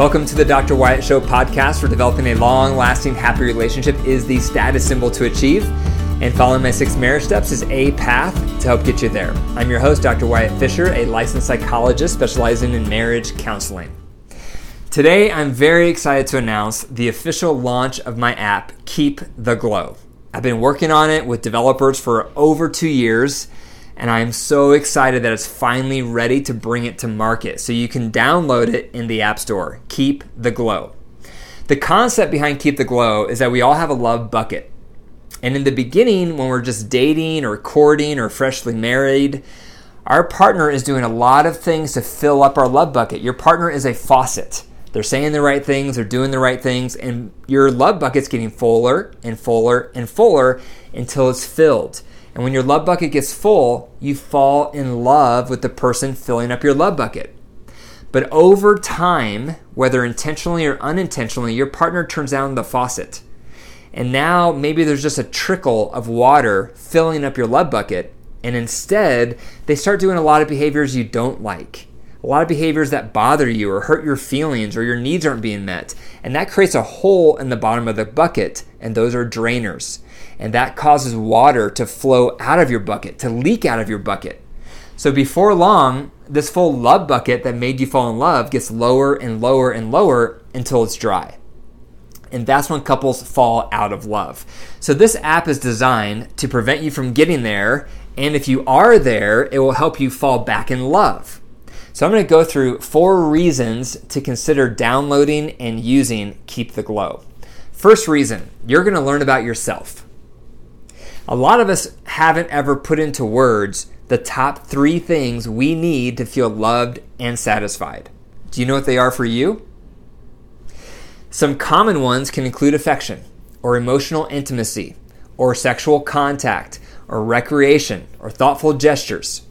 Welcome to the Dr. Wyatt Show podcast for developing a long lasting happy relationship is the status symbol to achieve. And following my six marriage steps is a path to help get you there. I'm your host, Dr. Wyatt Fisher, a licensed psychologist specializing in marriage counseling. Today, I'm very excited to announce the official launch of my app, Keep the Glow. I've been working on it with developers for over two years and I am so excited that it's finally ready to bring it to market. So you can download it in the App Store. Keep the Glow. The concept behind Keep the Glow is that we all have a love bucket. And in the beginning, when we're just dating or courting or freshly married, our partner is doing a lot of things to fill up our love bucket. Your partner is a faucet. They're saying the right things, they're doing the right things, and your love bucket's getting fuller and fuller and fuller until it's filled. And when your love bucket gets full, you fall in love with the person filling up your love bucket. But over time, whether intentionally or unintentionally, your partner turns down the faucet. And now maybe there's just a trickle of water filling up your love bucket. And instead, they start doing a lot of behaviors you don't like. A lot of behaviors that bother you or hurt your feelings or your needs aren't being met. And that creates a hole in the bottom of the bucket, and those are drainers and that causes water to flow out of your bucket, to leak out of your bucket. So before long, this full love bucket that made you fall in love gets lower and lower and lower until it's dry. And that's when couples fall out of love. So this app is designed to prevent you from getting there. And if you are there, it will help you fall back in love. So I'm going to go through four reasons to consider downloading and using Keep the Glow. First reason, you're going to learn about yourself. A lot of us haven't ever put into words the top three things we need to feel loved and satisfied. Do you know what they are for you? Some common ones can include affection, or emotional intimacy, or sexual contact, or recreation, or thoughtful gestures.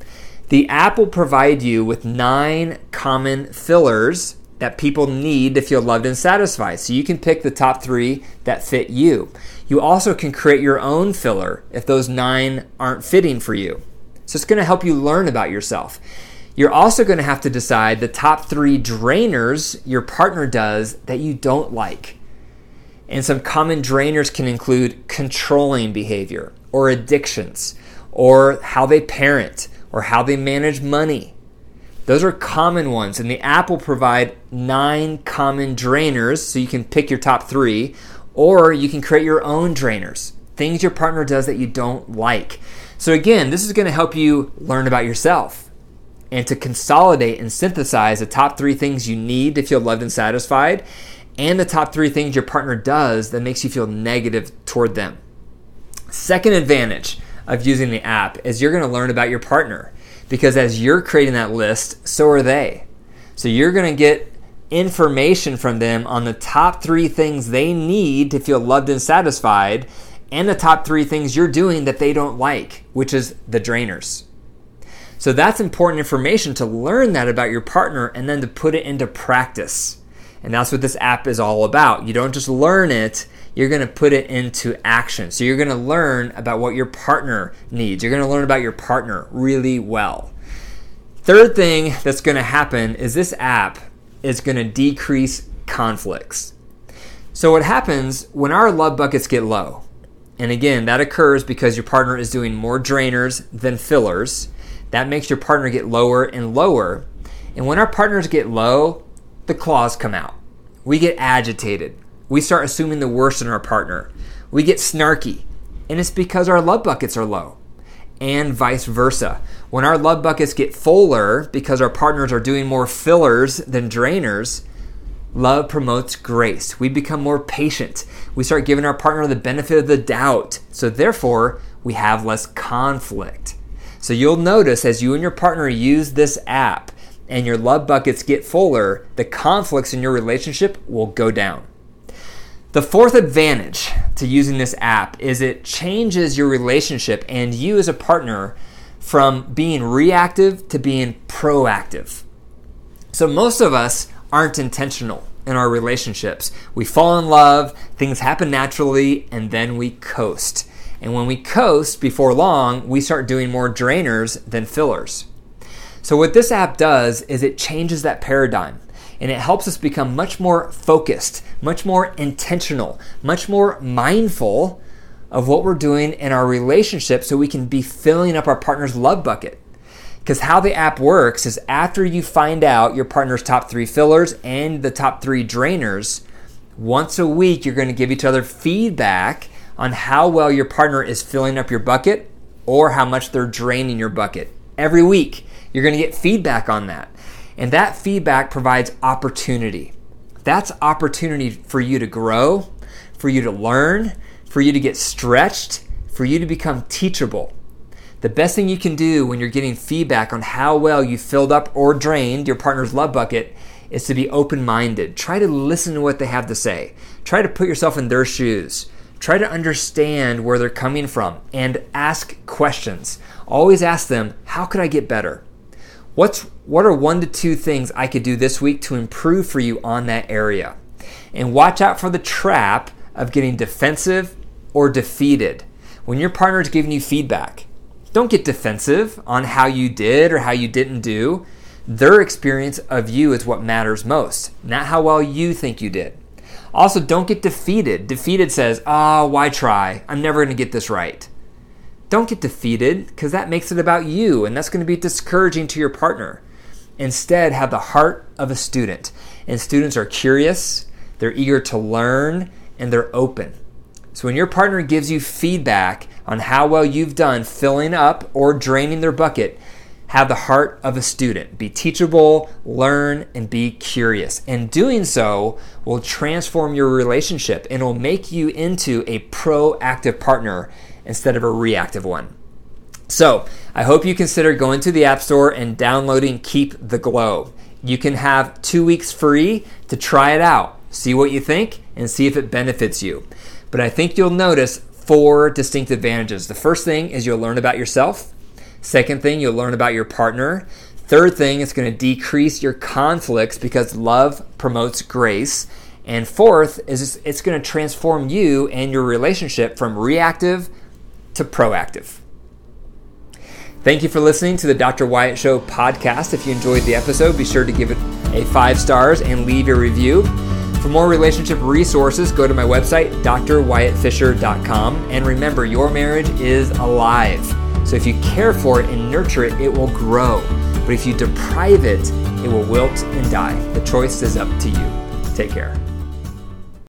The app will provide you with nine common fillers that people need to feel loved and satisfied. So you can pick the top three that fit you. You also can create your own filler if those nine aren't fitting for you. So it's going to help you learn about yourself. You're also going to have to decide the top three drainers your partner does that you don't like. And some common drainers can include controlling behavior or addictions or how they parent or how they manage money. Those are common ones, and the app will provide nine common drainers so you can pick your top three, or you can create your own drainers, things your partner does that you don't like. So, again, this is going to help you learn about yourself and to consolidate and synthesize the top three things you need to feel loved and satisfied, and the top three things your partner does that makes you feel negative toward them. Second advantage of using the app is you're going to learn about your partner because as you're creating that list, so are they. So you're going to get information from them on the top three things they need to feel loved and satisfied, and the top three things you're doing that they don't like, which is the drainers. So that's important information to learn that about your partner and then to put it into practice. And that's what this app is all about. You don't just learn it, you're going to put it into action. So you're going to learn about what your partner needs. You're going to learn about your partner really well. Third thing that's going to happen is this app is going to decrease conflicts. So, what happens when our love buckets get low? And again, that occurs because your partner is doing more drainers than fillers. That makes your partner get lower and lower. And when our partners get low, the claws come out. We get agitated. We start assuming the worst in our partner. We get snarky. And it's because our love buckets are low. And vice versa. When our love buckets get fuller because our partners are doing more fillers than drainers, love promotes grace. We become more patient. We start giving our partner the benefit of the doubt. So, therefore, we have less conflict. So, you'll notice as you and your partner use this app and your love buckets get fuller, the conflicts in your relationship will go down. The fourth advantage to using this app is it changes your relationship and you as a partner from being reactive to being proactive. So, most of us aren't intentional in our relationships. We fall in love, things happen naturally, and then we coast. And when we coast, before long, we start doing more drainers than fillers. So, what this app does is it changes that paradigm. And it helps us become much more focused, much more intentional, much more mindful of what we're doing in our relationship so we can be filling up our partner's love bucket. Because how the app works is after you find out your partner's top three fillers and the top three drainers, once a week you're going to give each other feedback on how well your partner is filling up your bucket or how much they're draining your bucket. Every week you're going to get feedback on that. And that feedback provides opportunity. That's opportunity for you to grow, for you to learn, for you to get stretched, for you to become teachable. The best thing you can do when you're getting feedback on how well you filled up or drained your partner's love bucket is to be open minded. Try to listen to what they have to say. Try to put yourself in their shoes. Try to understand where they're coming from and ask questions. Always ask them, How could I get better? What's, what are one to two things I could do this week to improve for you on that area? And watch out for the trap of getting defensive or defeated. When your partner is giving you feedback, don't get defensive on how you did or how you didn't do. Their experience of you is what matters most, not how well you think you did. Also, don't get defeated. Defeated says, ah, oh, why try? I'm never going to get this right. Don't get defeated because that makes it about you and that's going to be discouraging to your partner. Instead, have the heart of a student. And students are curious, they're eager to learn, and they're open. So when your partner gives you feedback on how well you've done filling up or draining their bucket, have the heart of a student. Be teachable, learn, and be curious. And doing so will transform your relationship and will make you into a proactive partner instead of a reactive one. So, I hope you consider going to the App Store and downloading Keep the Glow. You can have two weeks free to try it out, see what you think, and see if it benefits you. But I think you'll notice four distinct advantages. The first thing is you'll learn about yourself. Second thing, you'll learn about your partner. Third thing, it's going to decrease your conflicts because love promotes grace. And fourth is it's going to transform you and your relationship from reactive to proactive. Thank you for listening to the Dr. Wyatt Show podcast. If you enjoyed the episode, be sure to give it a five stars and leave your review. For more relationship resources, go to my website, drwyattfisher.com. And remember, your marriage is alive. So if you care for it and nurture it, it will grow. But if you deprive it, it will wilt and die. The choice is up to you. Take care.